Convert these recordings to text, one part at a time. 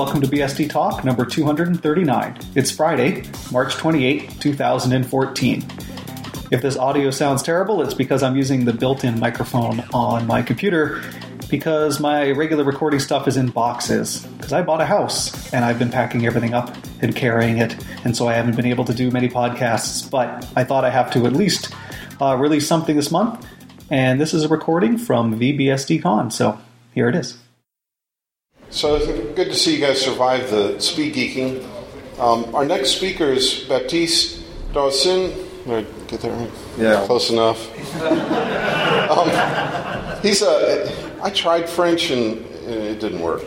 welcome to BSD Talk number 239. It's Friday, March 28, 2014. If this audio sounds terrible, it's because I'm using the built in microphone on my computer because my regular recording stuff is in boxes. Because I bought a house and I've been packing everything up and carrying it, and so I haven't been able to do many podcasts, but I thought I have to at least uh, release something this month, and this is a recording from VBSDCon, so here it is. So good to see you guys survive the speed geeking. Um, our next speaker is Baptiste Dawson. Did I get that right? Yeah. Close enough. um, he's a. I tried French and it didn't work.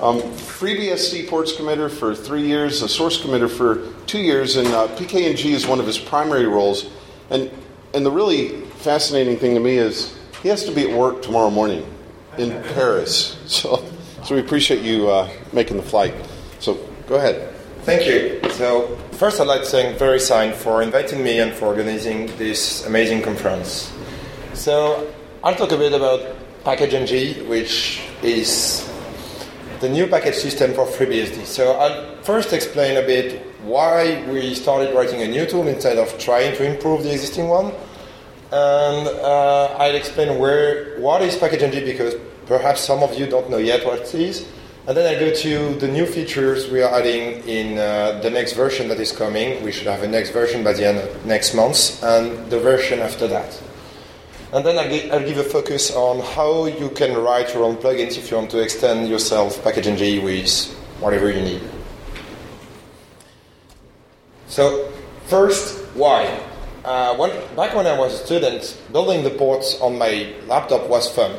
Um, FreeBSD ports committer for three years, a source committer for two years, and uh, PKNG is one of his primary roles. And and the really fascinating thing to me is he has to be at work tomorrow morning in Paris. So so we appreciate you uh, making the flight. So go ahead. Thank you. So, first, I'd like to thank VeriSign for inviting me and for organizing this amazing conference. So, I'll talk a bit about PackageNG, which is the new package system for FreeBSD. So, I'll first explain a bit why we started writing a new tool instead of trying to improve the existing one. And uh, I'll explain where what is PackageNG because perhaps some of you don't know yet what it is. And then I go to the new features we are adding in uh, the next version that is coming. We should have a next version by the end of next month, and the version after that. And then I'll, give a focus on how you can write your own plugins if you want to extend yourself PackageNG with whatever you need. So, first, why? Uh, when, back when I was a student, building the ports on my laptop was fun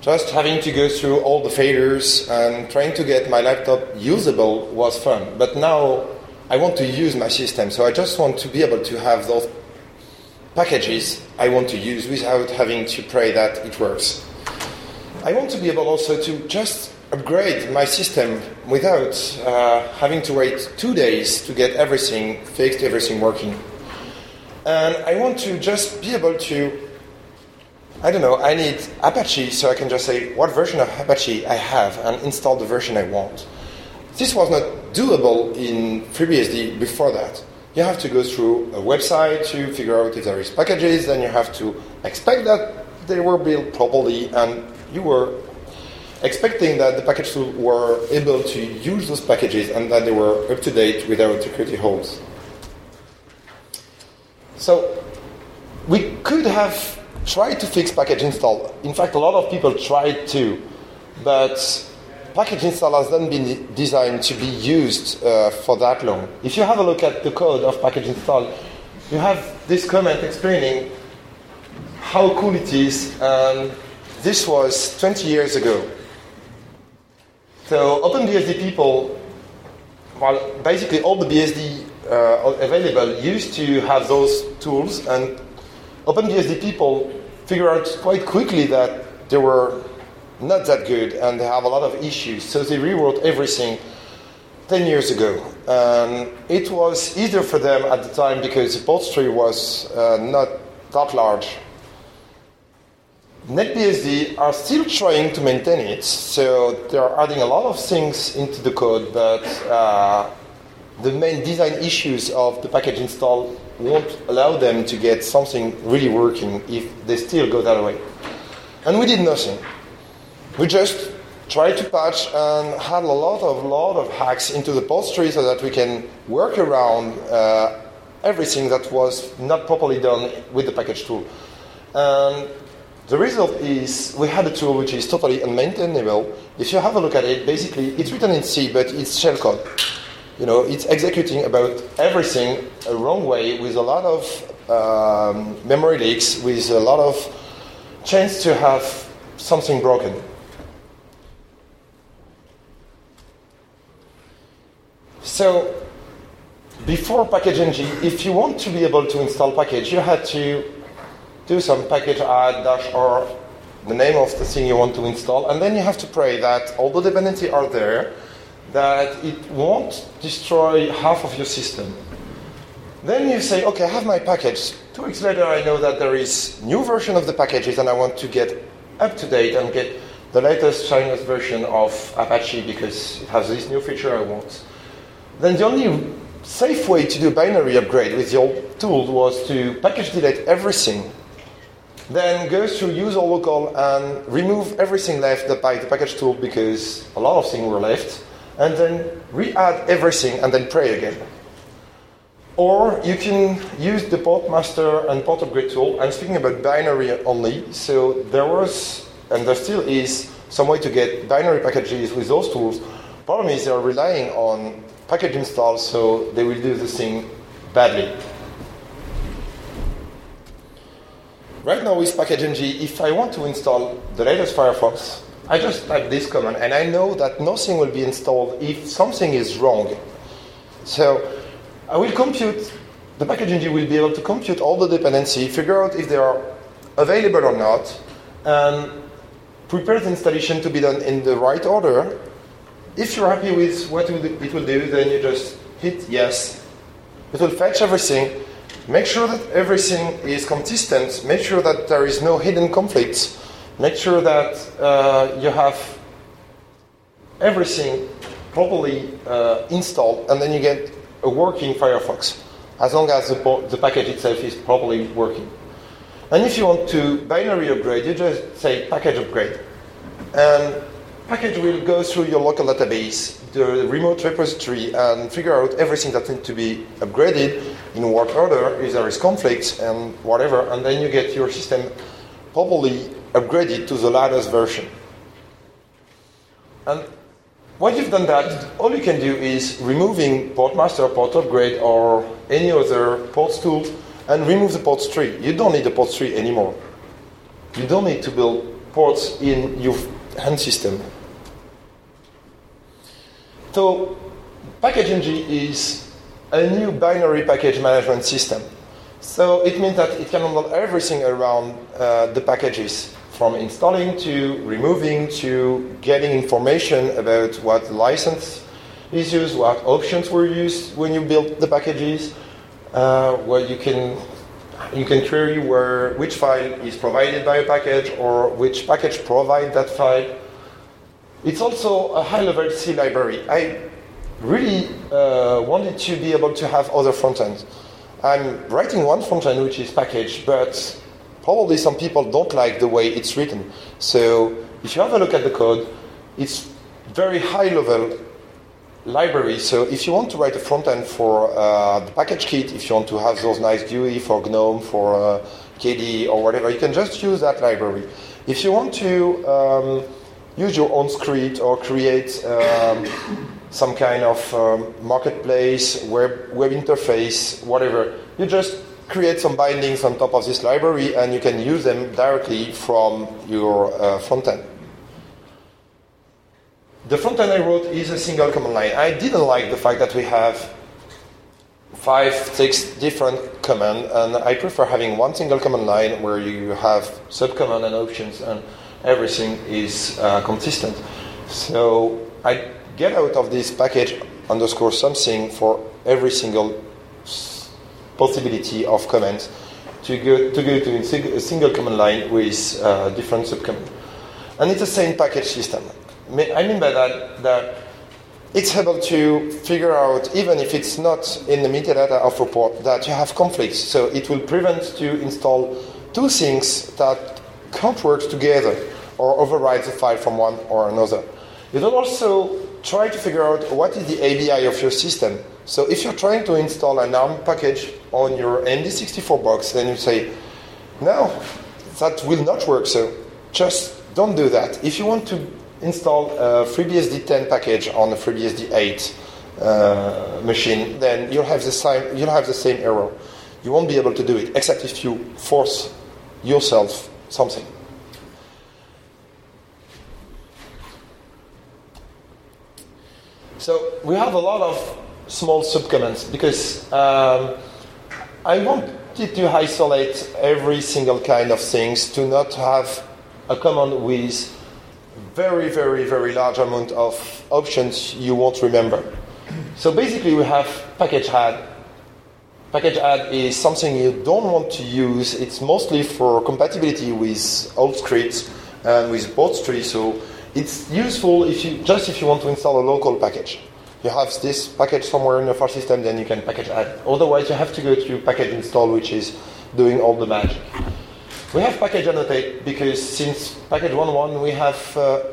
just having to go through all the failures and trying to get my laptop usable was fun. But now I want to use my system, so I just want to be able to have those packages I want to use without having to pray that it works. I want to be able also to just upgrade my system without uh, having to wait two days to get everything fixed, everything working. And I want to just be able to I don't know, I need Apache so I can just say what version of Apache I have and install the version I want. This was not doable in FreeBSD before that. You have to go through a website to figure out if there is packages, then you have to expect that they were built properly and you were expecting that the package tool were able to use those packages and that they were up to date without security holes. So we could have tried to fix package install. In fact, a lot of people tried to, but package install has not been designed to be used uh, for that long. If you have a look at the code of package install, you have this comment explaining how cool it is. And this was 20 years ago. So OpenBSD people, well, basically all the BSD uh, available used to have those tools, and OpenBSD people figure out quite quickly that they were not that good and they have a lot of issues. So they rewrote everything 10 years ago. And it was easier for them at the time because the tree was uh, not that large. NetBSD are still trying to maintain it, so they are adding a lot of things into the code, but uh, the main design issues of the package install won't allow them to get something really working if they still go that way. And we did nothing. We just tried to patch and had a lot of lot of hacks into the ports tree so that we can work around uh, everything that was not properly done with the package tool. And the result is we had a tool which is totally unmaintainable. If you have a look at it, basically it's written in C, but it's shellcode you know, it's executing about everything a wrong way with a lot of um, memory leaks, with a lot of chance to have something broken. So, before PackageNG, if you want to be able to install package, you had to do some package add dash r, the name of the thing you want to install, and then you have to pray that all the dependencies are there, that it won't destroy half of your system. Then you say, okay, I have my package. Two weeks later, I know that there is new version of the packages, and I want to get up to date and get the latest, shiniest version of Apache because it has this new feature I want. Then the only safe way to do binary upgrade with your tool was to package delete everything, then go through user local and remove everything left by the package tool because a lot of things were left, and then re-add everything and then pray again. Or you can use the port master and port upgrade tool. I'm speaking about binary only, so there was and there still is some way to get binary packages with those tools. Problem is they are relying on package install, so they will do the thing badly. Right now with package-ng, if I want to install the latest Firefox, I just type this command, and I know that nothing will be installed if something is wrong. So I will compute, the package-ng will be able to compute all the dependency, figure out if they are available or not, and prepare the installation to be done in the right order. If you're happy with what it will do, then you just hit yes. It will fetch everything. Make sure that everything is consistent. Make sure that there is no hidden conflicts. Make sure that uh, you have everything properly uh, installed, and then you get a working Firefox, as long as the, the package itself is properly working. And if you want to binary upgrade, you just say package upgrade. And package will go through your local database, the remote repository, and figure out everything that needs to be upgraded in what order, if there is conflicts and whatever, and then you get your system properly upgraded to the latest version. And once you've done that, all you can do is removing Portmaster, port upgrade, or any other ports tool, and remove the ports tree. You don't need the ports tree anymore. You don't need to build ports in your hand system. So, package-ng is a new binary package management system. So it means that it can handle everything around uh, the packages, from installing to removing to getting information about what license is used, what options were used when you built the packages, uh, where you can you can query where which file is provided by a package or which package provide that file. It's also a high-level C library. I really uh, wanted to be able to have other front ends. I'm writing one front end which is package, but probably some people don't like the way it's written. So if you have a look at the code, it's very high level library. So if you want to write a front end for uh, the package kit, if you want to have those nice GUI for GNOME, for uh, KDE or whatever, you can just use that library. If you want to um, use your own script or create um, some kind of um, marketplace, web, web interface, whatever, you just create some bindings on top of this library and you can use them directly from your uh, front end. The front end I wrote is a single command line. I didn't like the fact that we have five, six different commands, and I prefer having one single command line where you have subcommand and options, and everything is uh, consistent. So I get out of this package underscore something for every single possibility of commands to go to, go to a single command line with uh, different subcommands. And it's the same package system. I mean by that that it's able to figure out, even if it's not in the metadata of report, that you have conflicts. So it will prevent to install two things that can't work together or override the file from one or another. It will also try to figure out what is the ABI of your system. So if you're trying to install an ARM package on your AMD64 box, then you say, no, that will not work. So just don't do that. If you want to install a FreeBSD 10 package on a FreeBSD 8 uh, machine, then you'll have the same you'll have the same error. You won't be able to do it except if you force yourself something. So we have a lot of small subcommands because um, I wanted to isolate every single kind of things to not have a command with very, very, very large amount of options you won't remember. So basically, we have package add. Package add is something you don't want to use. It's mostly for compatibility with old scripts and with ports tree. So it's useful if you just if you want to install a local package. You have this package somewhere in your file system, then you can package add. Otherwise, you have to go to package install, which is doing all the magic. We have package annotate because since package 1.1 we have uh,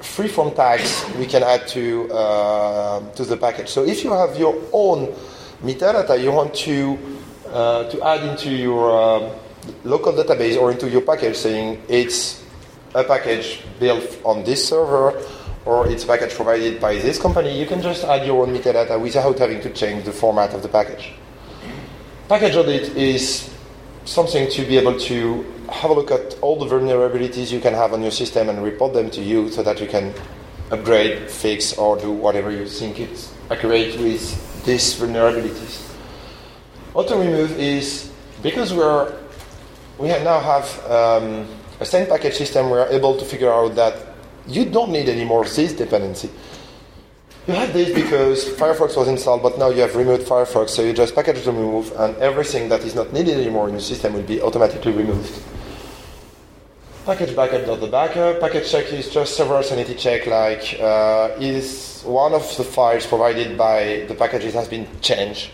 free-form tags we can add to, uh, to the package. So if you have your own metadata you want to, uh, to add into your uh, local database or into your package saying it's a package built on this server or it's a package provided by this company, you can just add your own metadata without having to change the format of the package. Package audit is something to be able to have a look at all the vulnerabilities you can have on your system and report them to you so that you can upgrade, fix, or do whatever you think is accurate with these vulnerabilities. Auto remove is because we're we now have um, a same package system. We're able to figure out that you don't need anymore this dependency. You had this because Firefox was installed, but now you have removed Firefox, so you just package remove, and everything that is not needed anymore in your system will be automatically removed. Package backup dot the backup. Package check is just several sanity check, like uh, is one of the files provided by the packages has been changed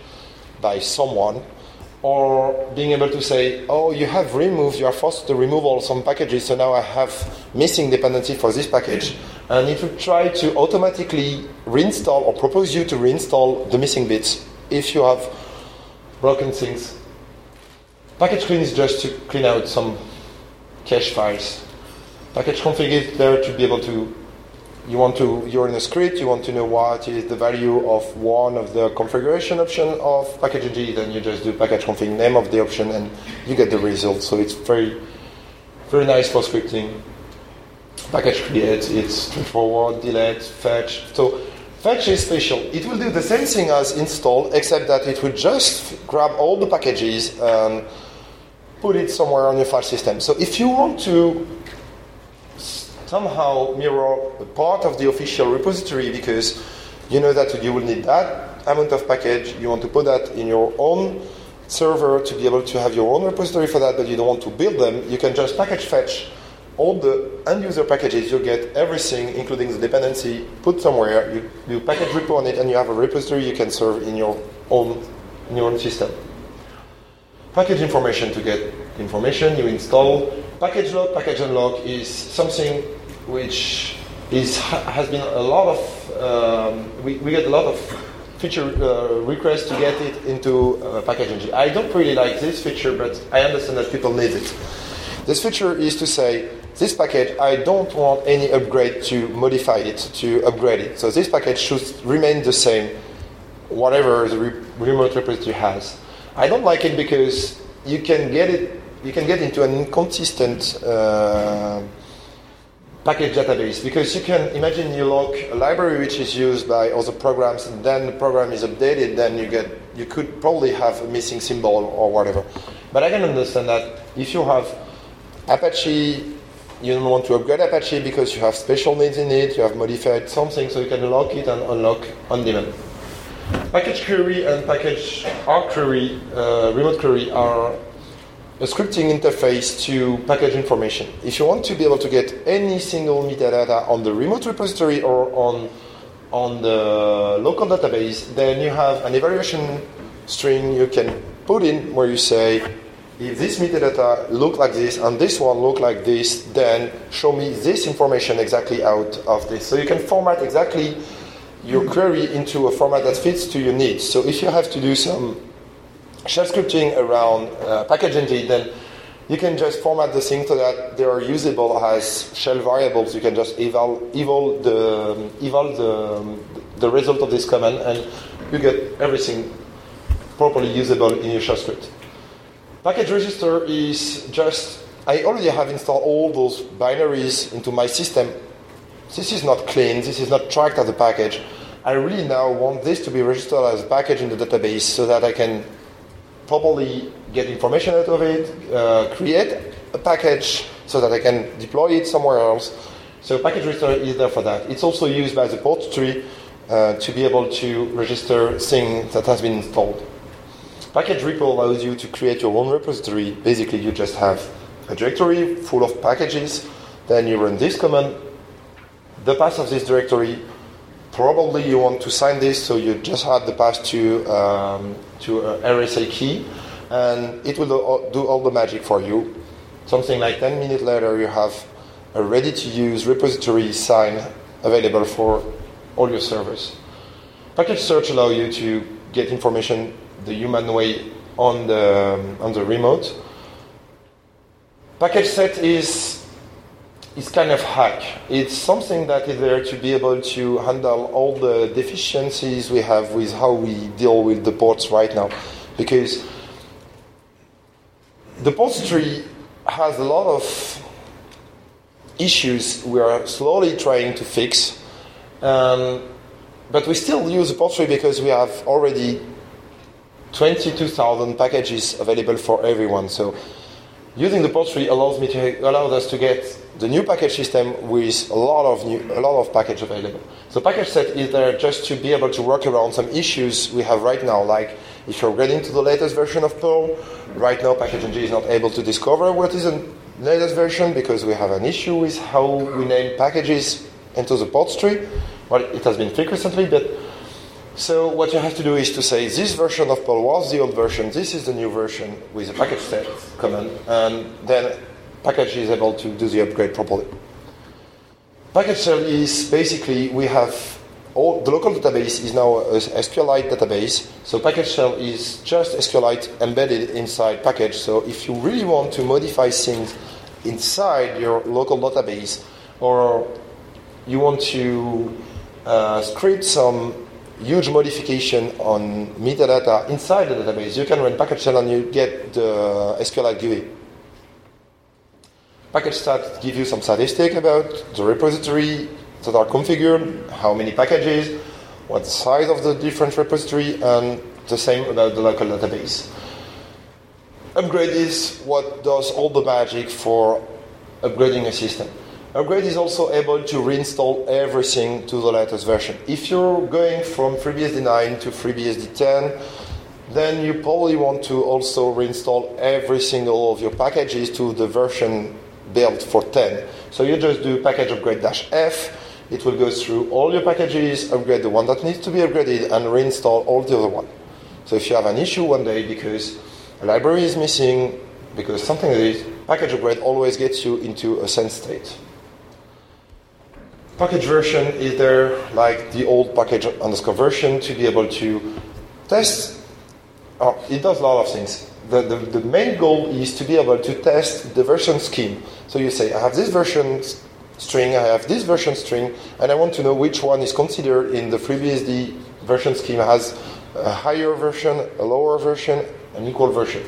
by someone, or being able to say, oh, you have removed, you are forced to remove all some packages, so now I have missing dependency for this package. And it will try to automatically reinstall or propose you to reinstall the missing bits if you have broken things. Package clean is just to clean out some cache files. Package config is there to be able to you want to you're in a script you want to know what is the value of one of the configuration option of package g then you just do package config name of the option and you get the result. So it's very very nice for scripting. Package create it's straightforward delete fetch. So fetch is special. It will do the same thing as install except that it will just grab all the packages and put it somewhere on your file system. So if you want to somehow mirror a part of the official repository because you know that you will need that amount of package. You want to put that in your own server to be able to have your own repository for that, but you don't want to build them. You can just package fetch all the end user packages. You get everything, including the dependency, put somewhere. You, you package repo on it, and you have a repository you can serve in your own in your own system. Package information to get information you install. Package log, package unlock is something which is has been a lot of um, we, we get a lot of feature uh, requests to get it into uh, package I don't really like this feature, but I understand that people need it. This feature is to say this package I don't want any upgrade to modify it to upgrade it. So this package should remain the same, whatever the re- remote repository has. I don't like it because you can get it you can get into an inconsistent. Uh, package database because you can imagine you lock a library which is used by other programs and then the program is updated then you get you could probably have a missing symbol or whatever. But i can understand that if you have apache you don't want to upgrade apache because you have special needs in it you have modified something so you can lock it and unlock on demand. Package query and package r query uh, remote query are a scripting interface to package information. If you want to be able to get any single metadata on the remote repository or on, on the local database, then you have an evaluation string you can put in where you say, if this metadata look like this and this one look like this, then show me this information exactly out of this. So you can format exactly your query into a format that fits to your needs. So if you have to do some shell scripting around uh, package.ng, then you can just format the thing so that they are usable as shell variables. You can just eval, eval the eval the, the result of this command, and you get everything properly usable in your shell script. Package register is just I already have installed all those binaries into my system. This is not clean. This is not tracked as a package. I really now want this to be registered as a package in the database so that I can properly get information out of it, uh, create a package so that I can deploy it somewhere else. So package registry is there for that. It's also used by the port tree uh, to be able to register things that has been installed. Package repo allows you to create your own repository. Basically, you just have a directory full of packages. Then you run this command. The path of this directory, probably you want to sign this, so you just add the path to um, to a RSA key, and it will do, all the magic for you. Something like 10 minutes later, you have a ready-to-use repository sign available for all your servers. Package search allow you to get information the human way on the on the remote. Package set is is kind of hack. It's something that is there to be able to handle all the deficiencies we have with how we deal with the ports right now, because the port tree has a lot of issues we are slowly trying to fix. Um, but we still use the port tree because we have already 22,000 packages available for everyone. So using the port tree allows me to allows us to get the new package system with a lot of new, a lot of package available. So package set is there just to be able to work around some issues we have right now, like if you're getting to the latest version of Perl, right now package is not able to discover what is the latest version because we have an issue with how we name packages into the port tree. Well, it has been fixed recently, but so what you have to do is to say this version of Perl was the old version, this is the new version with a package set command, and then package is able to do the upgrade properly. Package is basically we have all the local database is now a SQLite database. So package shell is just SQLite embedded inside package. So if you really want to modify things inside your local database, or you want to uh, script some huge modification on metadata inside the database, you can run package shell and you get the SQLite GUI. Package stat give you some statistic about the repository that are configured, how many packages, what size of the different repository, and the same about the local database. Upgrade is what does all the magic for upgrading a system. Upgrade is also able to reinstall everything to the latest version. If you're going from FreeBSD 9 to FreeBSD 10, then you probably want to also reinstall every single of your packages to the version built for 10. So you just do package upgrade dash F. It will go through all your packages, upgrade the one that needs to be upgraded, and reinstall all the other one. So if you have an issue one day because a library is missing, because something this, package upgrade always gets you into a sense state. Package version is there like the old package underscore version to be able to test. Oh, it does a lot of things. The, the, the main goal is to be able to test the version scheme. So you say, I have this version string, I have this version string, and I want to know which one is considered in the FreeBSD version scheme has a higher version, a lower version, an equal version.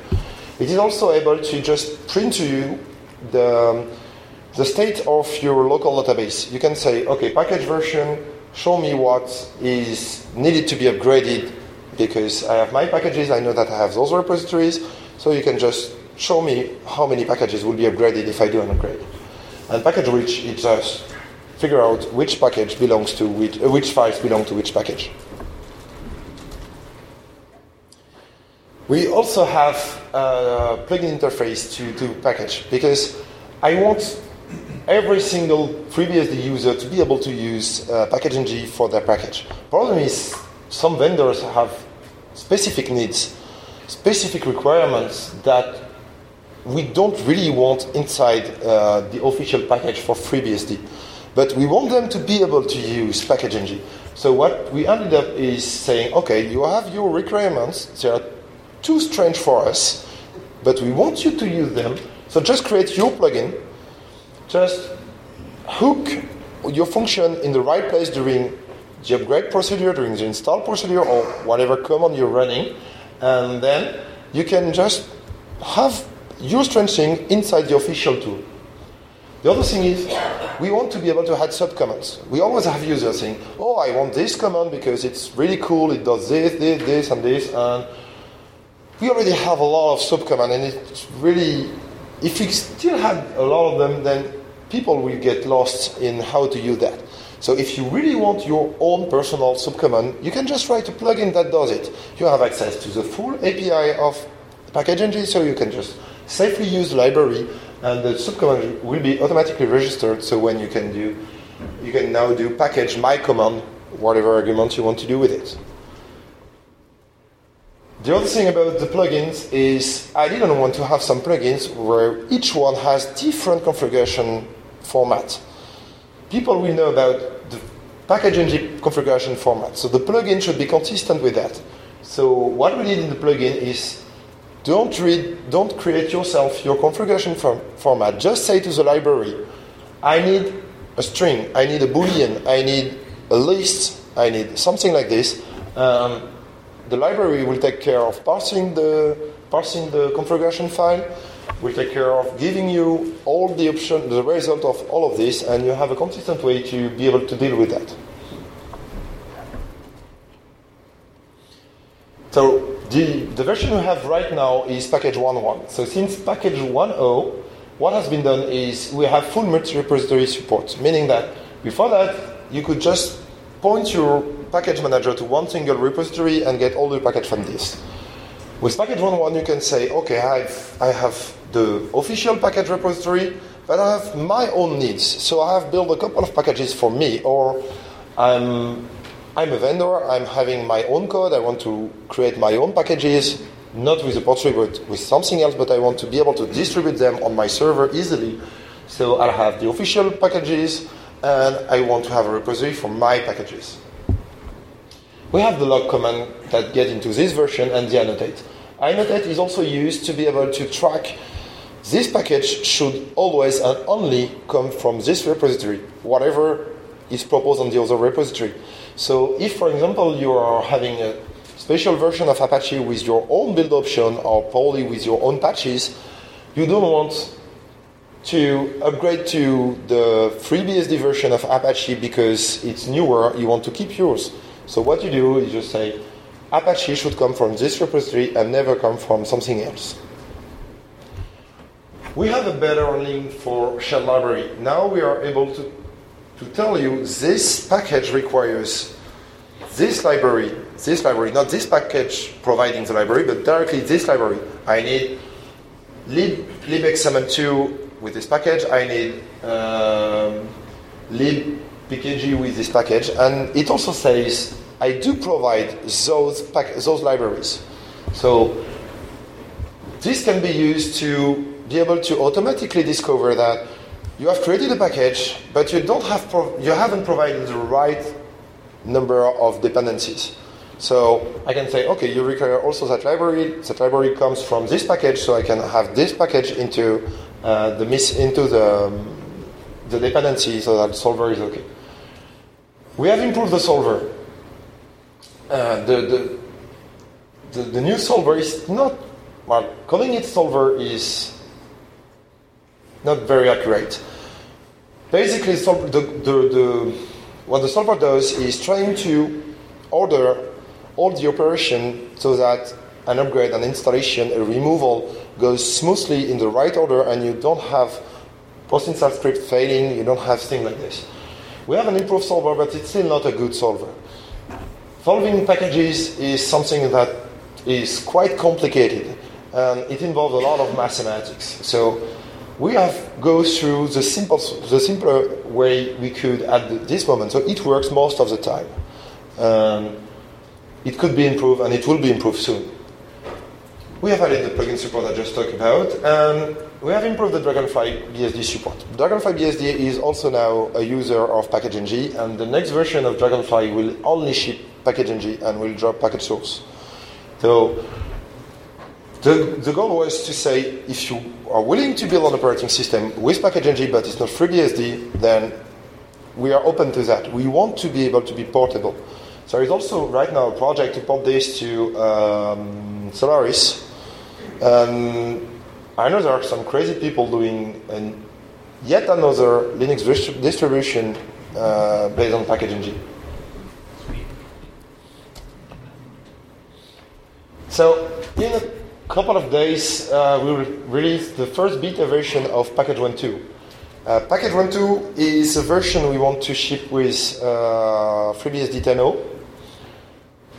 It is also able to just print to you the, the state of your local database. You can say, okay, package version, show me what is needed to be upgraded because I have my packages, I know that I have those repositories, so you can just show me how many packages will be upgraded if I do an upgrade. And package reach, it just figure out which package belongs to which, uh, which files belong to which package. We also have a plugin interface to, to package because I want every single FreeBSD user to be able to use uh, package-ng for their package. Problem is some vendors have specific needs, specific requirements that we don't really want inside uh, the official package for FreeBSD. But we want them to be able to use package-ng. So what we ended up is saying, okay, you have your requirements, they are too strange for us, but we want you to use them. So just create your plugin, just hook your function in the right place during the upgrade procedure, during the install procedure, or whatever command you're running, and then you can just have your strange thing inside the official tool. The other thing is, we want to be able to add subcommands. We always have users saying, oh, I want this command because it's really cool, it does this, this, this, and this, and we already have a lot of subcommand, and it's really, if we still had a lot of them, then people will get lost in how to use that. So if you really want your own personal subcommand, you can just write a plugin that does it. You have access to the full API of package engine, so you can just safely use the library, and the subcommand will be automatically registered. So when you can do, you can now do package my command, whatever argument you want to do with it. The other thing about the plugins is I didn't want to have some plugins where each one has different configuration format. People will know about the package configuration format, so the plugin should be consistent with that. So what we need in the plugin is don't read, don't create yourself your configuration form, format. Just say to the library, I need a string, I need a boolean, I need a list, I need something like this. Um, the library will take care of parsing the, parsing the configuration file, will take care of giving you all the option, the result of all of this, and you have a consistent way to be able to deal with that. So the, the version we have right now is package 1.1. So since package 1.0, what has been done is we have full multi-repository support, meaning that before that, you could just point your package manager to one single repository and get all the package from this. With package 1.1, you can say, okay, I have, I have the official package repository, but I have my own needs. So I have built a couple of packages for me, or I'm, I'm a vendor, I'm having my own code, I want to create my own packages, not with a port tree, but with something else, but I want to be able to distribute them on my server easily. So I'll have the official packages, and I want to have a repository for my packages. We have the log command that get into this version and the annotate. Annotate is also used to be able to track this package should always and only come from this repository, whatever is proposed on the other repository. So if, for example, you are having a special version of Apache with your own build option or probably with your own patches, you don't want to upgrade to the FreeBSD version of Apache because it's newer, you want to keep yours. So what you do is just say, Apache should come from this repository and never come from something else. We have a better link for shell library. Now we are able to, to tell you this package requires this library, this library, not this package providing the library, but directly this library. I need lib, libxml2 with this package. I need um, libpkg with this package. And it also says I do provide those, pack, those libraries. So this can be used to be able to automatically discover that you have created a package, but you don't have you haven't provided the right number of dependencies. So I can say, okay, you require also that library. That library comes from this package, so I can have this package into uh, the into the um, the dependency, so that solver is okay. We have improved the solver. Uh, the, the, the the new solver is not well calling it solver is not very accurate. Basically, the, the, the, what the solver does is trying to order all the operation so that an upgrade, an installation, a removal goes smoothly in the right order and you don't have post-install script failing, you don't have things like this. We have an improved solver, but it's still not a good solver. Solving packages is something that is quite complicated and it involves a lot of mathematics. So we have go through the simple, the simpler way we could at this moment. So it works most of the time. Um, it could be improved, and it will be improved soon. We have added the plugin support I just talked about, and we have improved the Dragonfly BSD support. Dragonfly BSD is also now a user of package-ng, and the next version of Dragonfly will only ship package-ng and will drop package source. So the, the goal was to say if you are willing to build an operating system with package-ng but it's not FreeBSD, then we are open to that. We want to be able to be portable. So there is also right now a project to port this to um, Solaris. And I know there are some crazy people doing an, yet another Linux distribution uh, based on package-ng. So in couple of days, uh, we will release the first beta version of Package 1.2. Uh, Package 1.2 is a version we want to ship with uh, FreeBSD 10.0.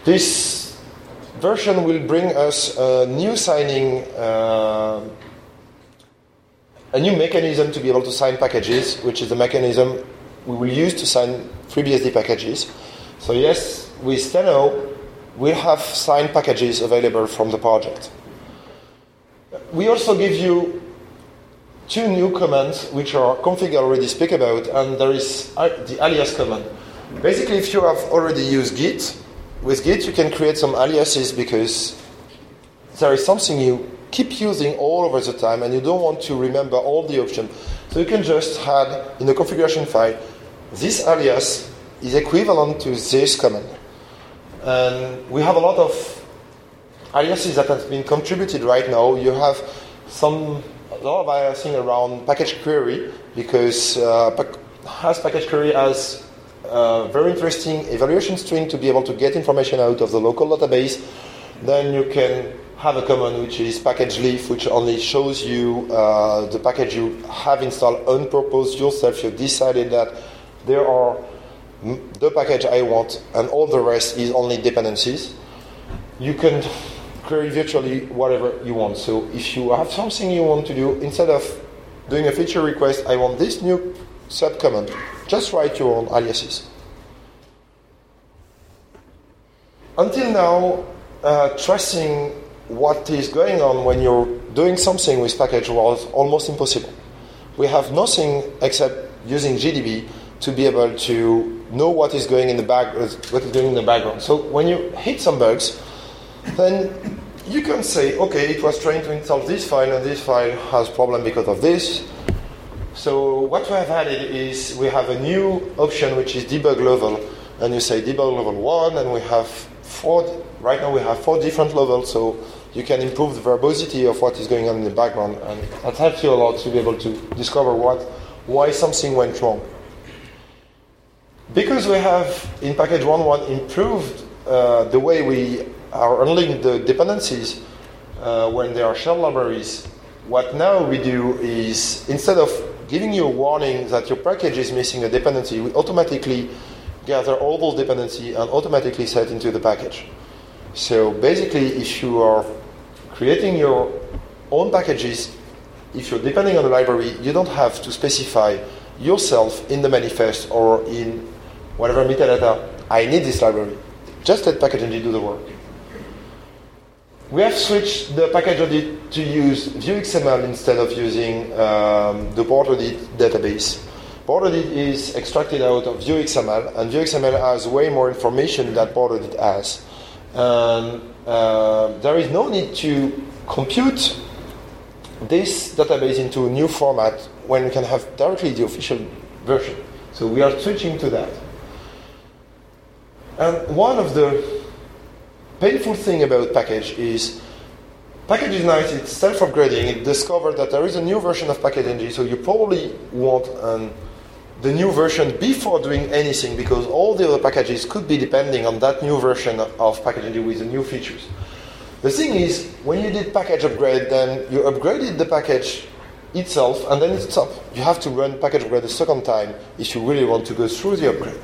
This version will bring us a new signing, uh, a new mechanism to be able to sign packages, which is the mechanism we will use to sign FreeBSD packages. So yes, with 10.0, we'll have signed packages available from the project. We also give you two new commands which are config already speak about, and there is the alias command. Basically, if you have already used Git, with Git you can create some aliases because there is something you keep using all over the time and you don't want to remember all the options. So you can just add in the configuration file this alias is equivalent to this command. And we have a lot of aliases that have been contributed right now. You have some a lot of aliasing around package query because uh, has package query has a very interesting evaluation string to be able to get information out of the local database. Then you can have a command which is package leaf, which only shows you uh, the package you have installed on purpose yourself. You have decided that there are the package I want, and all the rest is only dependencies. You can query virtually whatever you want. So if you have something you want to do, instead of doing a feature request, I want this new subcommand, just write your own aliases. Until now, uh, tracing what is going on when you're doing something with package was almost impossible. We have nothing except using GDB to be able to know what is going in the back, what is going in the background. So when you hit some bugs, then you can say, okay, it was trying to install this file, and this file has problem because of this. So what we have added is we have a new option which is debug level, and you say debug level one, and we have four. Right now we have four different levels, so you can improve the verbosity of what is going on in the background, and that helps you a lot to be able to discover what, why something went wrong. Because we have in package 1.1 improved uh, the way we are the dependencies uh, when there are shell libraries, what now we do is instead of giving you a warning that your package is missing a dependency, we automatically gather all those dependencies and automatically set into the package. So basically, if you are creating your own packages, if you're depending on the library, you don't have to specify yourself in the manifest or in whatever metadata, I need this library. Just let package.ngl do the work. We have switched the package audit to use VuXML instead of using um, the port audit database. Port audit is extracted out of VuXML, and VuXML has way more information than port audit has. And uh, there is no need to compute this database into a new format when we can have directly the official version. So we are switching to that. And one of the painful thing about package is package is nice, it's self-upgrading. It discovered that there is a new version of package.ng, so you probably want um, the new version before doing anything because all the other packages could be depending on that new version of package.ng with the new features. The thing is, when you did package upgrade, then you upgraded the package itself and then it stopped. You have to run package upgrade a second time if you really want to go through the upgrade.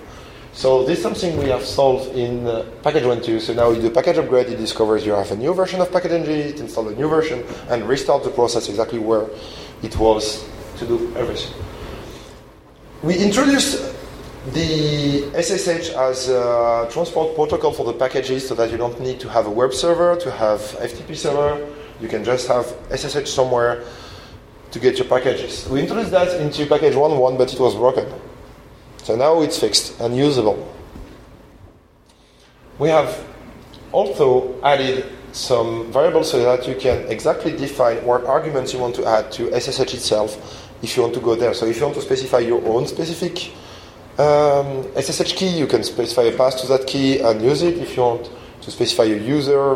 So this is something we have solved in uh, package 1.2. So now you do package upgrade, it discovers you have a new version of package it installs a new version, and restart the process exactly where it was to do everything. We introduced the SSH as a transport protocol for the packages so that you don't need to have a web server, to have FTP server. You can just have SSH somewhere to get your packages. We introduced that into package 1.1, but it was broken. So now it's fixed and usable. We have also added some variables so that you can exactly define what arguments you want to add to SSH itself if you want to go there. So if you want to specify your own specific um, SSH key, you can specify a path to that key and use it. If you want to specify a user,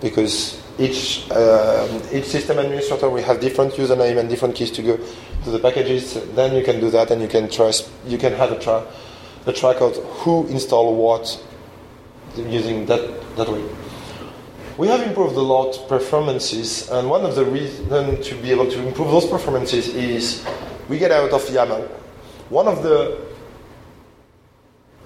because each um, each system administrator will have different username and different keys to go to the packages. Then you can do that, and you can trust. You can have a, tra- a track of who install what using that that way. we have improved a lot performances, and one of the reasons to be able to improve those performances is we get out of YAML. One of the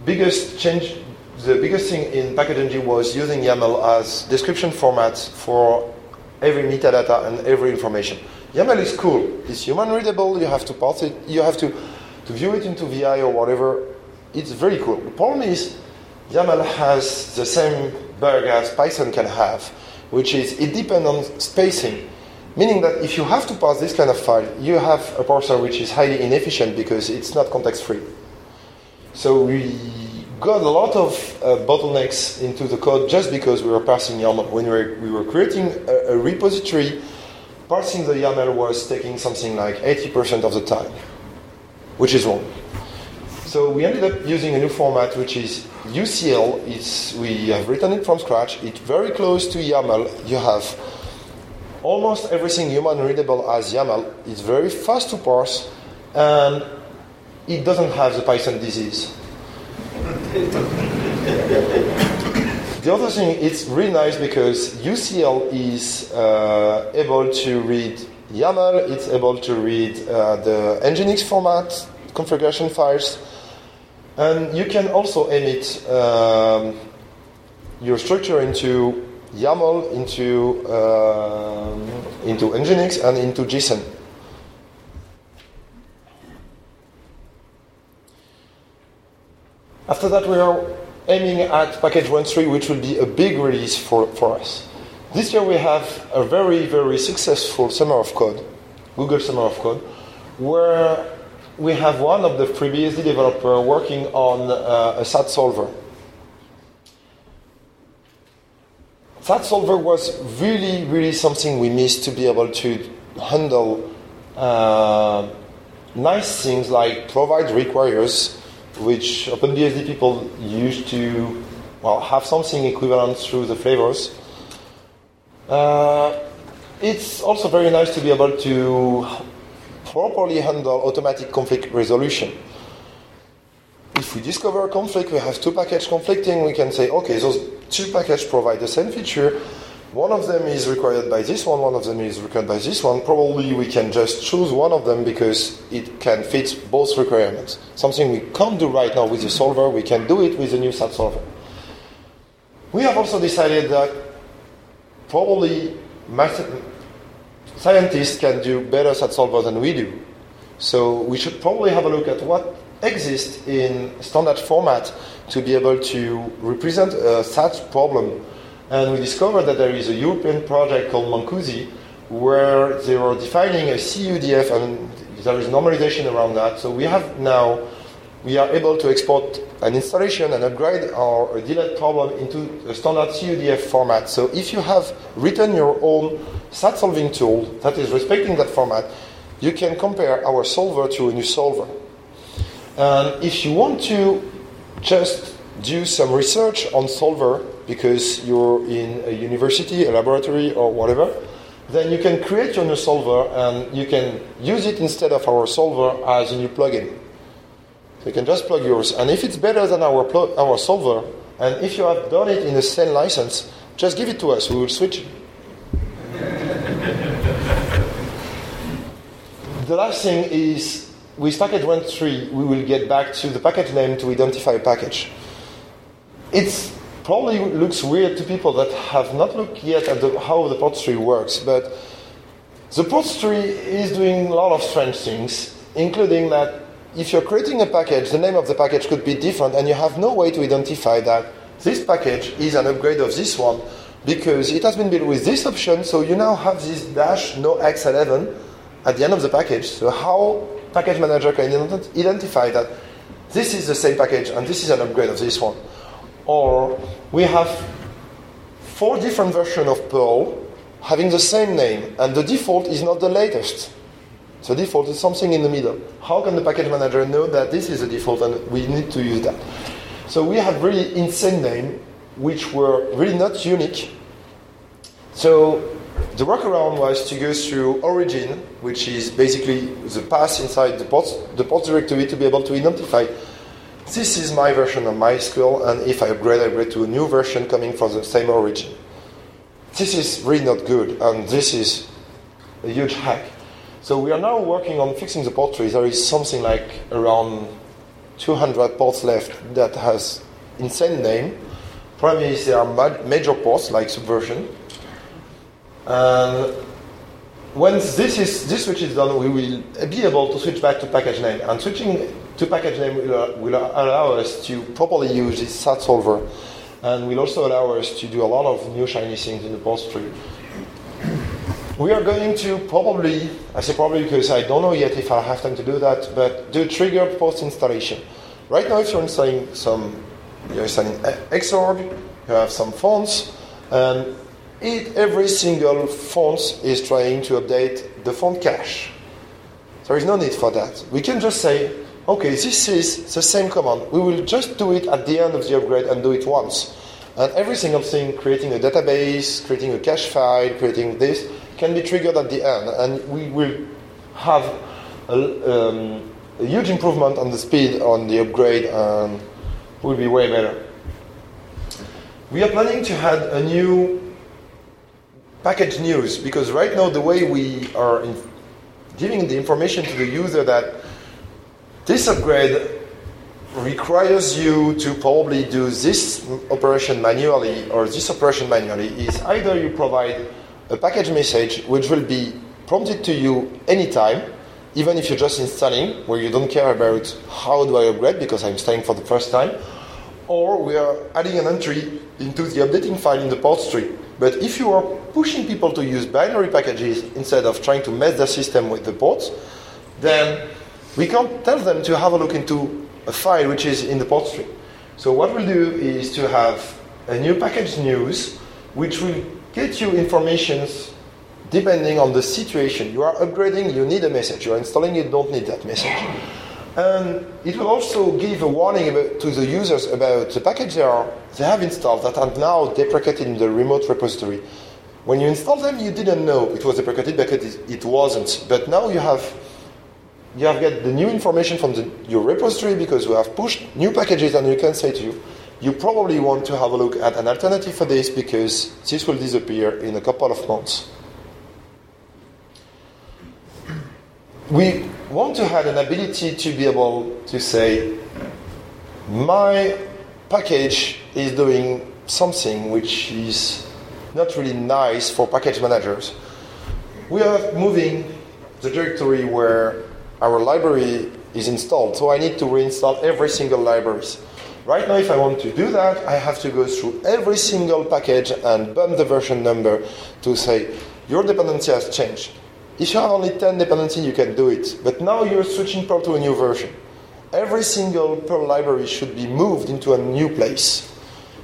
biggest change, the biggest thing in PackageNG was using YAML as description format for every metadata and every information. YAML is cool. It's human readable. You have to parse it. You have to, to view it into VI or whatever. It's very cool. The problem is YAML has the same bug as Python can have, which is it depends on spacing. Meaning that if you have to parse this kind of file, you have a parser which is highly inefficient because it's not context free. So we got a lot of uh, bottlenecks into the code just because we were parsing YAML. When we were, we were creating a, a repository, parsing the YAML was taking something like 80% of the time, which is wrong. So we ended up using a new format, which is UCL. It's, we have written it from scratch. It's very close to YAML. You have almost everything human readable as YAML. It's very fast to parse, and it doesn't have the Python disease. the other thing, it's really nice because UCL is uh, able to read YAML, it's able to read uh, the Nginx format, configuration files, and you can also emit um, your structure into YAML, into, um, into Nginx, and into JSON. After that, we are aiming at package 1.3, which will be a big release for, for us. This year, we have a very, very successful Summer of Code, Google Summer of Code, where we have one of the FreeBSD developer working on uh, a SAT solver. SAT solver was really, really something we missed to be able to handle uh, nice things like provide requires, which OpenBSD people used to well, have something equivalent through the flavors. Uh, it's also very nice to be able to properly handle automatic conflict resolution. If we discover a conflict, we have two packages conflicting, we can say, okay, those two packages provide the same feature. One of them is required by this one, one of them is required by this one. Probably we can just choose one of them because it can fit both requirements. Something we can't do right now with the solver, we can do it with the new SAT solver. We have also decided that probably scientists can do better SAT solver than we do. So we should probably have a look at what exists in standard format to be able to represent a problem. And we discovered that there is a European project called Mancoosi where they were defining a CUDF and there is normalization around that. So we have now, we are able to export an installation and upgrade our delete problem into a standard CUDF format. So if you have written your own SAT solving tool that is respecting that format, you can compare our solver to a new solver. And if you want to just do some research on solver because you're in a university, a laboratory, or whatever, then you can create your new solver and you can use it instead of our solver as a new plugin. So you can just plug yours. And if it's better than our, pl- our solver, and if you have done it in the same license, just give it to us. We will switch. the last thing is with package 1.3, we will get back to the package name to identify a package. It probably looks weird to people that have not looked yet at the, how the port tree works, but the port tree is doing a lot of strange things, including that if you're creating a package, the name of the package could be different, and you have no way to identify that this package is an upgrade of this one because it has been built with this option, so you now have this dash no x11 at the end of the package. So how package manager can identify that this is the same package and this is an upgrade of this one. Or we have four different versions of Perl having the same name and the default is not the latest. So default is something in the middle. How can the package manager know that this is the default and we need to use that? So we have really insane names which were really not unique. So the workaround was to go through origin, which is basically the path inside the port, the port directory to be able to identify this is my version of MySQL, and if I upgrade, I upgrade to a new version coming from the same origin. this is really not good, and this is a huge hack. So we are now working on fixing the port. There is something like around 200 ports left that has insane name. Problem is there are major ports like Subversion. And once this is this switch is done, we will be able to switch back to package name. And switching to package name will, uh, will allow us to properly use this SAT solver, and will also allow us to do a lot of new shiny things in the port tree. We are going to probably, I say probably because I don't know yet if I'll have time to do that, but do trigger post installation. Right now, if you're installing some, you're installing Xorg, you have some fonts, and it, every single font is trying to update the font cache. There is no need for that. We can just say, okay, this is the same command. We will just do it at the end of the upgrade and do it once. And every single thing, creating a database, creating a cache file, creating this, can be triggered at the end. And we will have a, um, a huge improvement on the speed on the upgrade and will be way better. We are planning to add a new package news because right now the way we are in giving the information to the user that this upgrade requires you to probably do this operation manually or this operation manually is either you provide a package message which will be prompted to you anytime even if you're just installing where you don't care about how do I upgrade because I'm installing for the first time or we are adding an entry into the updating file in the port tree. But if you are pushing people to use binary packages instead of trying to mess their system with the ports, then we can't tell them to have a look into a file which is in the port tree. So what we'll do is to have a new package news which will get you informations depending on the situation. You are upgrading, you need a message. You are installing, you don't need that message. And it will also give a warning about, to the users about the package they, are, they have installed that are now deprecated in the remote repository. When you install them, you didn't know it was deprecated because it, it wasn't. But now you have you have get the new information from the, your repository because we have pushed new packages, and you can say to you, you probably want to have a look at an alternative for this because this will disappear in a couple of months. We want to have an ability to be able to say, my package is doing something which is not really nice for package managers. We are moving the directory where our library is installed, so I need to reinstall every single libraries. Right now, if I want to do that, I have to go through every single package and bump the version number to say, your dependency has changed. If you have only 10 dependencies, you can do it. But now you're switching Perl to a new version. Every single Perl library should be moved into a new place.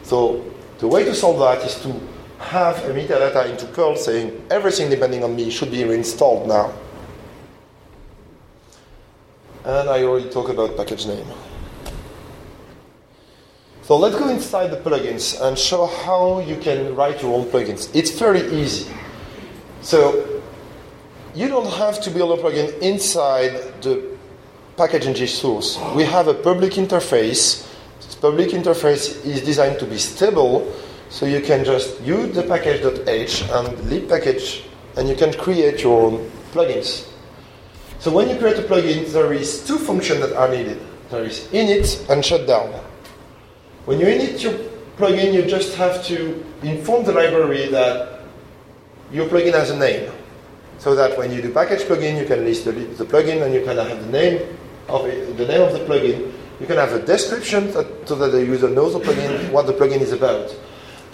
So the way to solve that is to have a metadata into Perl saying everything depending on me should be reinstalled now. And I already talked about package name. So let's go inside the plugins and show how you can write your own plugins. It's very easy. So you don't have to build a plugin inside the package.ng source. We have a public interface. This public interface is designed to be stable, so you can just use the package.h and lib package, and you can create your own plugins. So when you create a plugin, there is two functions that are needed. There is init and shutdown. When you init your plugin, you just have to inform the library that your plugin has a name. So that when you do package plugin, you can list the, the plugin and you can have the name of it, the name of the plugin. You can have a description that, so that the user knows the plugin, what the plugin is about.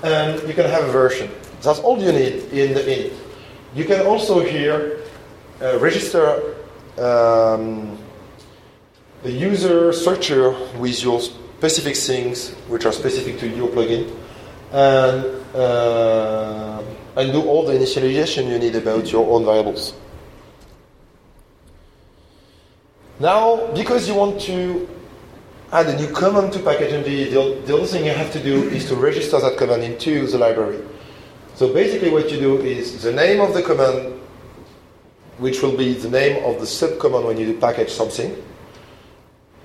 And you can have a version. That's all you need in the init. You can also here uh, register um, the user structure with your specific things which are specific to your plugin and, uh, and do all the initialization you need about your own variables. Now, because you want to add a new command to package the, the other thing you have to do is to register that command into the library. So basically what you do is the name of the command which will be the name of the subcommand when you do package something.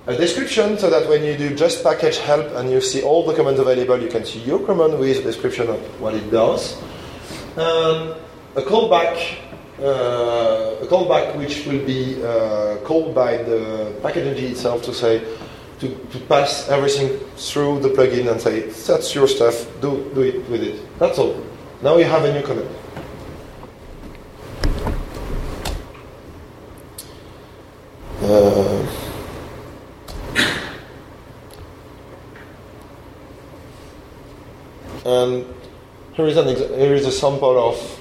A description so that when you do just package help and you see all the commands available, you can see your command with a description of what it does. Um, a callback, uh, a callback which will be uh, called by the package itself to say to, to pass everything through the plugin and say that's your stuff, do do it with it. That's all. Now you have a new command. And here is, an exa- here is a sample of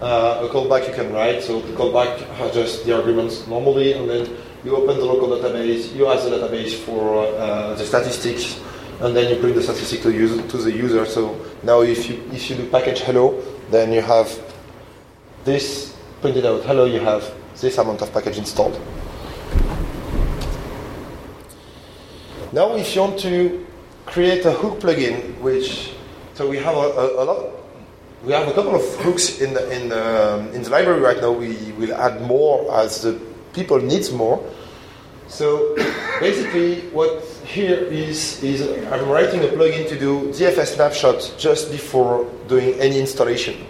uh, a callback you can write. So the callback has just the arguments normally, and then you open the local database, you ask the database for uh, the statistics, and then you bring the statistic to, user, to the user. So now if you, if you do package hello, then you have this printed out. Hello, you have this amount of package installed. Now, if you want to create a hook plugin, which so we have a, a, a lot, we have a couple of hooks in the, in the, in the library right now. We will add more as the people needs more. So basically, what here is is I'm writing a plugin to do ZFS snapshot just before doing any installation.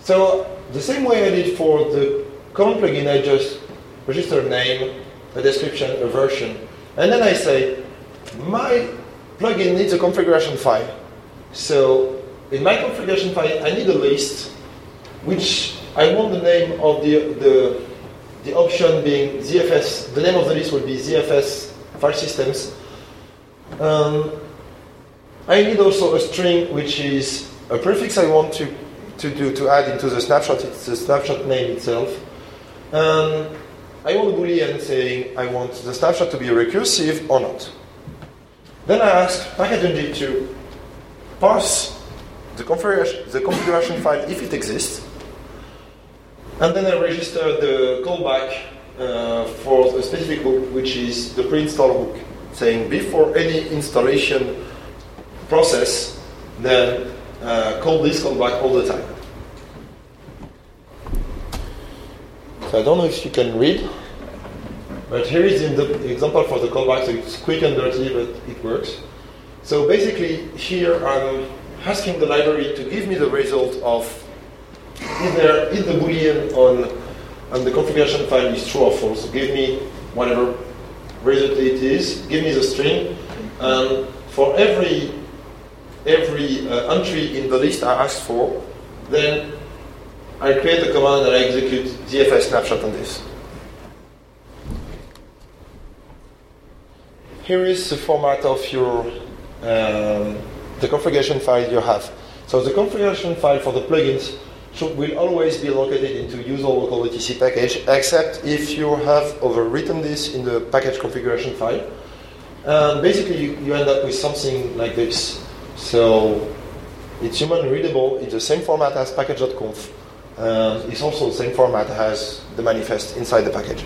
So the same way I did for the common plugin, I just register a name, a description, a version, and then I say my plugin needs a configuration file. So in my configuration file, I need a list which I want the name of the the the option being ZFS. The name of the list will be ZFS file systems. Um, I need also a string which is a prefix I want to, to do to add into the snapshot. It's the snapshot name itself. Um, I want a boolean saying I want the snapshot to be recursive or not. Then I ask package to parse the configuration, the configuration file if it exists, and then I register the callback uh, for a specific hook, which is the pre-install hook, saying before any installation process, then uh, call this callback all the time. So I don't know if you can read, but here is the example for the callback. So it's quick and dirty, but it works. So basically, here I'm asking the library to give me the result of either if the boolean on on the configuration file is true or false. Give me whatever result it is. Give me the string. And for every every uh, entry in the list I asked for, then I create a command and I execute ZFS snapshot on this. Here is the format of your um, the configuration file you have. So the configuration file for the plugins should, will always be located into user local etc package, except if you have overwritten this in the package configuration file. And basically, you, you end up with something like this. So it's human readable. It's the same format as package.conf. It's also the same format as the manifest inside the package.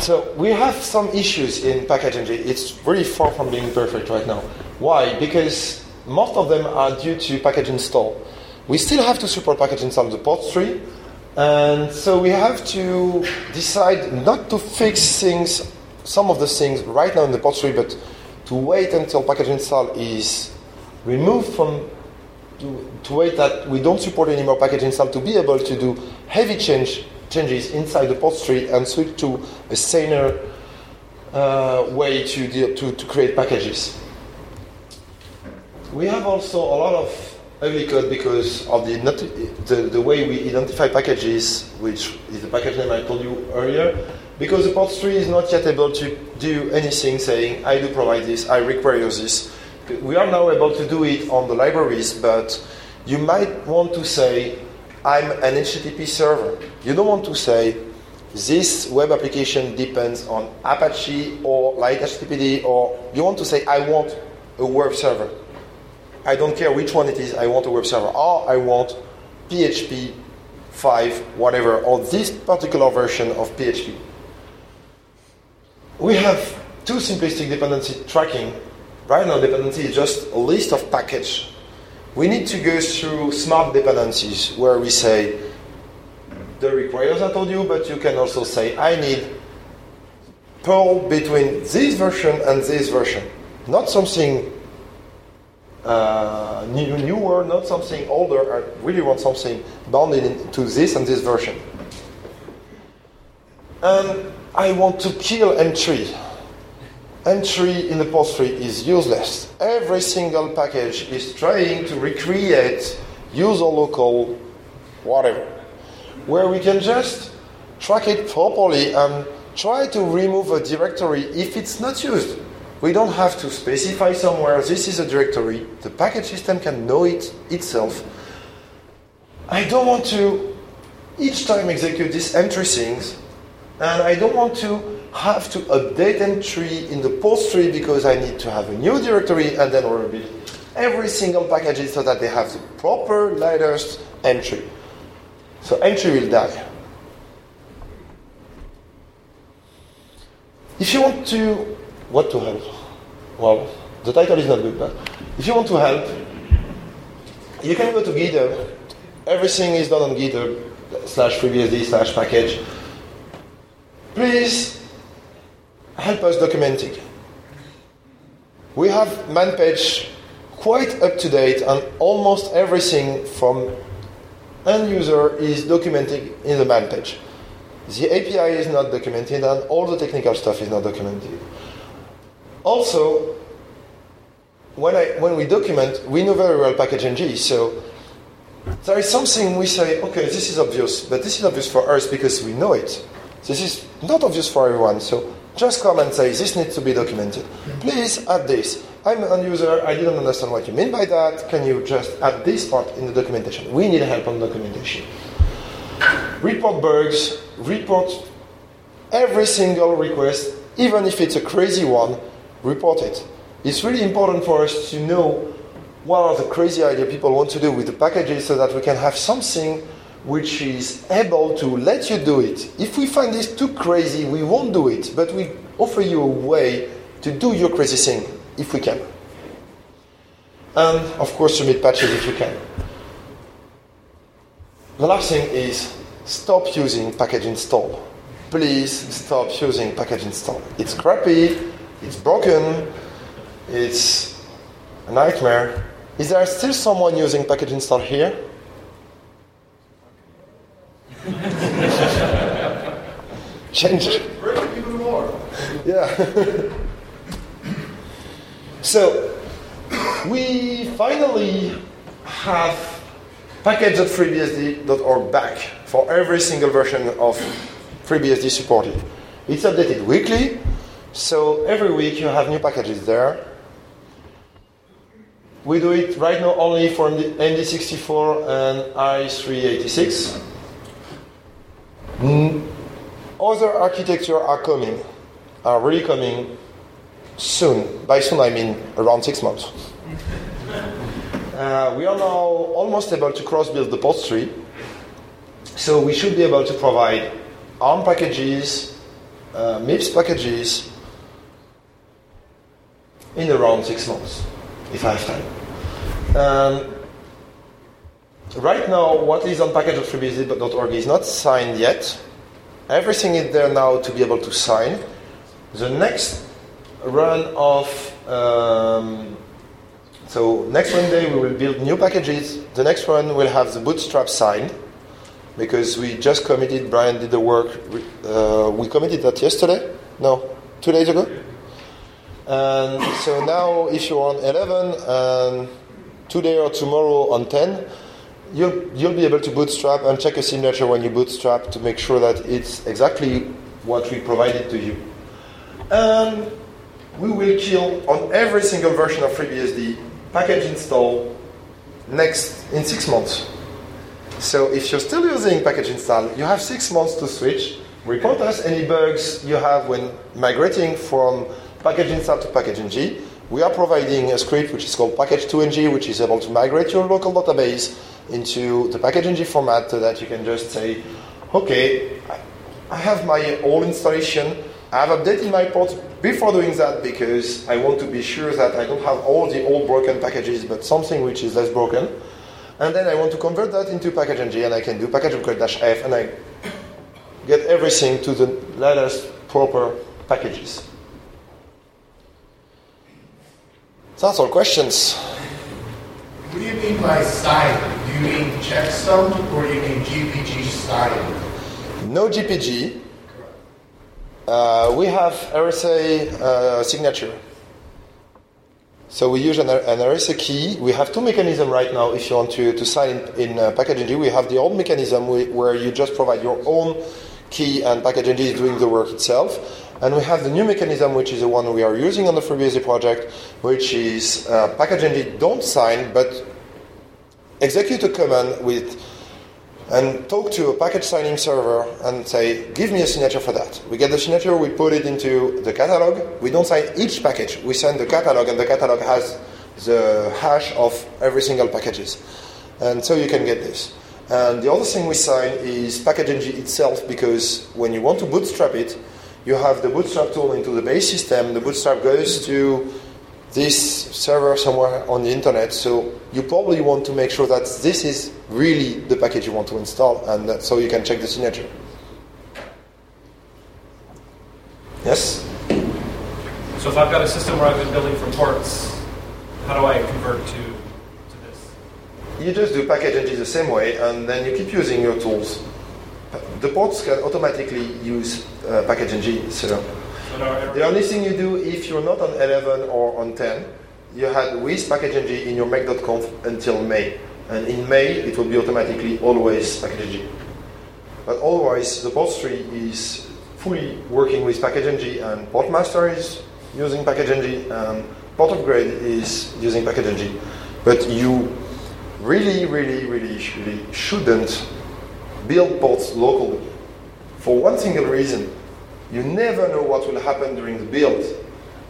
So we have some issues in package.ng. It's really far from being perfect right now. Why? Because most of them are due to package install. We still have to support package install the port tree, and so we have to decide not to fix things, some of the things right now in the port tree, but to wait until package install is removed from to, to wait that we don't support anymore package install to be able to do heavy change changes inside the port tree and switch to a saner uh, way to, deal, to, to create packages. We have also a lot of ugly code because of the, the, the way we identify packages, which is the package name I told you earlier, because the port tree is not yet able to do anything saying, I do provide this, I require this. We are now able to do it on the libraries, but you might want to say, I'm an HTTP server. You don't want to say this web application depends on Apache or lighttpd, or you want to say I want a web server. I don't care which one it is, I want a web server. Or I want PHP 5, whatever, or this particular version of PHP. We have too simplistic dependency tracking. Right now, dependency is just a list of package we need to go through smart dependencies where we say the requires I told you, but you can also say I need Perl between this version and this version. Not something uh, new, newer, not something older. I really want something bounded to this and this version. And I want to kill M3. M3 in tree is useless. Every single package is trying to recreate user local whatever, where we can just track it properly and try to remove a directory if it's not used. We don't have to specify somewhere this is a directory. The package system can know it itself. I don't want to each time execute these mtree things, and I don't want to have to update mtree in the port tree because I need to have a new directory and then rebuild every single package so that they have the proper latest mtree. So mtree will die. If you want to, what to help? Well, the title is not good, but if you want to help, you can go to GitHub. Everything is done on GitHub slash FreeBSD slash package. Please help us documenting. We have man page quite up to date, and almost everything from end user is documented in the man page. The API is not documented, and all the technical stuff is not documented. Also, when, I, when we document, we know very well package ng, so there is something we say, okay, this is obvious, but this is obvious for us because we know it. This is not obvious for everyone, so just come and say, this needs to be documented. Please add this. I'm an user, I didn't understand what you mean by that. Can you just add this part in the documentation? We need help on documentation. Report bugs, report every single request, even if it's a crazy one, report it. It's really important for us to know what are the crazy idea people want to do with the packages so that we can have something which is able to let you do it. If we find this too crazy, we won't do it, but we offer you a way to do your crazy thing if we can. And of course, submit patches if you can. The last thing is stop using package install. Please stop using package install. It's crappy, it's broken, it's a nightmare. Is there still someone using package install here? Change. Even more. Yeah. so we finally have package.freebsd.org back for every single version of FreeBSD supported. It's updated weekly, so every week you have new packages there. We do it right now only for AMD64 and i386. Mm. Other architecture are coming, are really coming soon. By soon, I mean around six months. Uh, we are now almost able to cross-build the port tree, so we should be able to provide ARM packages, uh, MIPS packages in around six months, if I have time. Um, right now, what is on package.freebsd.org is not signed yet. Everything is there now to be able to sign. The next run of um, so next Monday we will build new packages. The next one will have the bootstrap signed because we just committed. Brian did the work. Uh, we committed that yesterday. No, two days ago. And so now, if you're on 11 and today or tomorrow on 10, you'll, you'll be able to bootstrap and check a signature when you bootstrap to make sure that it's exactly what we provided to you. And we will kill on every single version of FreeBSD package install next in six months. So if you're still using package install, you have six months to switch. Report us any bugs you have when migrating from package install to package ng. We are providing a script which is called package2ng, which is able to migrate your local database into the package package.ng format so that you can just say, okay, I have my old installation. I've updated my ports before doing that because I want to be sure that I don't have all the old broken packages, but something which is less broken. And then I want to convert that into package package.ng and I can do package upgrade-f and I get everything to the latest proper packages. That's all questions. What do you mean by sign? Do you mean checksum or do you mean GPG sign? No GPG. Uh, we have RSA uh, signature. So we use an, an RSA key. We have two mechanisms right now if you want to, to sign in, in uh, PackageNG. We have the old mechanism we, where you just provide your own key and PackageNG is doing the work itself. And we have the new mechanism, which is the one we are using on the FreeBSD project, which is uh, PackageNG don't sign, but execute a command with and talk to a package signing server and say, give me a signature for that. We get the signature, we put it into the catalog. We don't sign each package. We send the catalog, and the catalog has the hash of every single packages. And so you can get this. And the other thing we sign is PackageNG itself because when you want to bootstrap it, you have the bootstrap tool into the base system. The bootstrap goes to this server somewhere on the internet. So you probably want to make sure that this is really the package you want to install, and that, so you can check the signature. Yes. So if I've got a system where I've been building from ports, how do I convert to, to this? You just do PackageNG the same way, and then you keep using your tools. The ports can automatically use uh, PackageNG. So So the only thing you do if you're not on 11 or on 10, you had with package PackageNG in your make.conf until May. And in May, it will be automatically always package PackageNG. But otherwise, the port tree is fully working with package PackageNG, and Portmaster is using PackageNG, and portupgrade is using package PackageNG. But you really, really, really, really shouldn't build ports locally for one single reason. You never know what will happen during the build,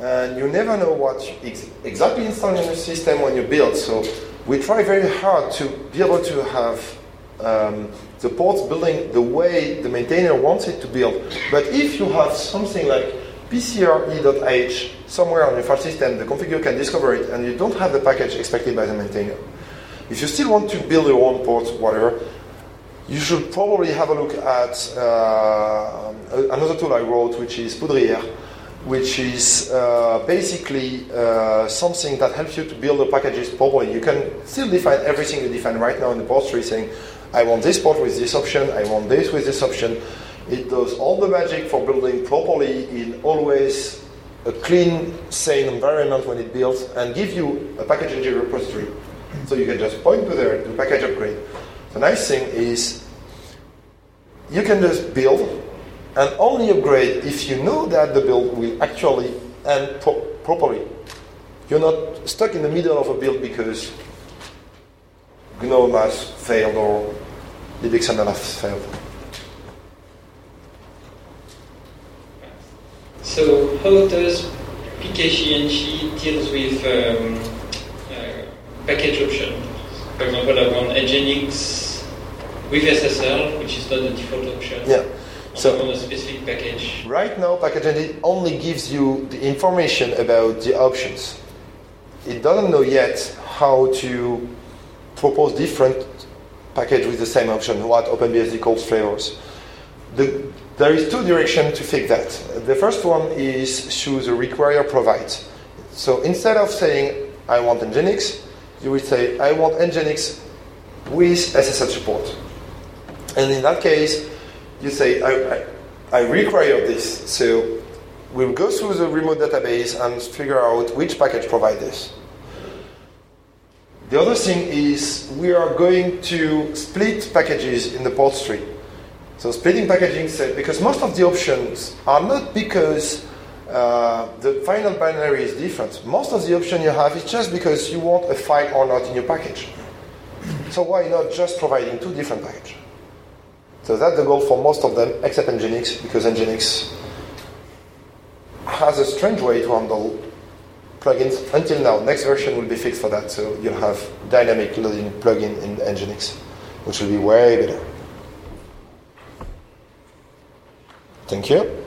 and you never know what ex- exactly install in your system when you build. So we try very hard to be able to have um, the ports building the way the maintainer wants it to build. But if you have something like PCRE.h somewhere on your file system, the configure can discover it, and you don't have the package expected by the maintainer. If you still want to build your own port, whatever, you should probably have a look at uh, another tool I wrote, which is Poudriere, which is uh, basically uh, something that helps you to build the packages properly. You can still define everything you define right now in the port tree, saying, I want this port with this option, I want this with this option. It does all the magic for building properly in always a clean, sane environment when it builds, and give you a package repository. So you can just point to there, do package upgrade. The nice thing is you can just build and only upgrade if you know that the build will actually end pro- properly. You're not stuck in the middle of a build because GNOME has failed or LibXML has failed. So how does PKGNG deals with um, uh, package option? For example, I want Nginx with SSL, which is not the default option. Yeah. So on a specific package. right now, PackageNG only gives you the information about the options. It doesn't know yet how to propose different package with the same option, what OpenBSD calls flavors. The, there is two directions to fix that. The first one is through the require provide. So instead of saying I want Nginx, you will say I want Nginx with SSL support. And in that case, you say I, I, I require this. So we'll go through the remote database and figure out which package provides this. The other thing is we are going to split packages in the port tree. So splitting packaging said because most of the options are not because uh, the final binary is different. Most of the option you have is just because you want a file or not in your package. So why not just providing two different packages? So that's the goal for most of them, except Nginx, because Nginx has a strange way to handle plugins until now. Next version will be fixed for that, so you'll have dynamic loading plugin in Nginx, which will be way better. Thank you.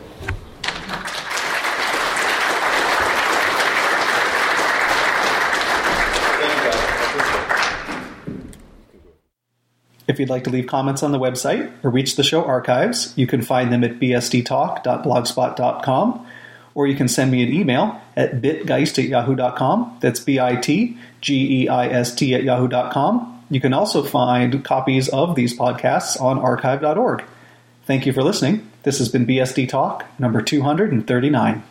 If you'd like to leave comments on the website or reach the show archives, you can find them at bsdtalk.blogspot.com or you can send me an email at bitgeist at yahoo.com. That's B I T G E I S T at yahoo.com. You can also find copies of these podcasts on archive.org. Thank you for listening. This has been BSD Talk number 239.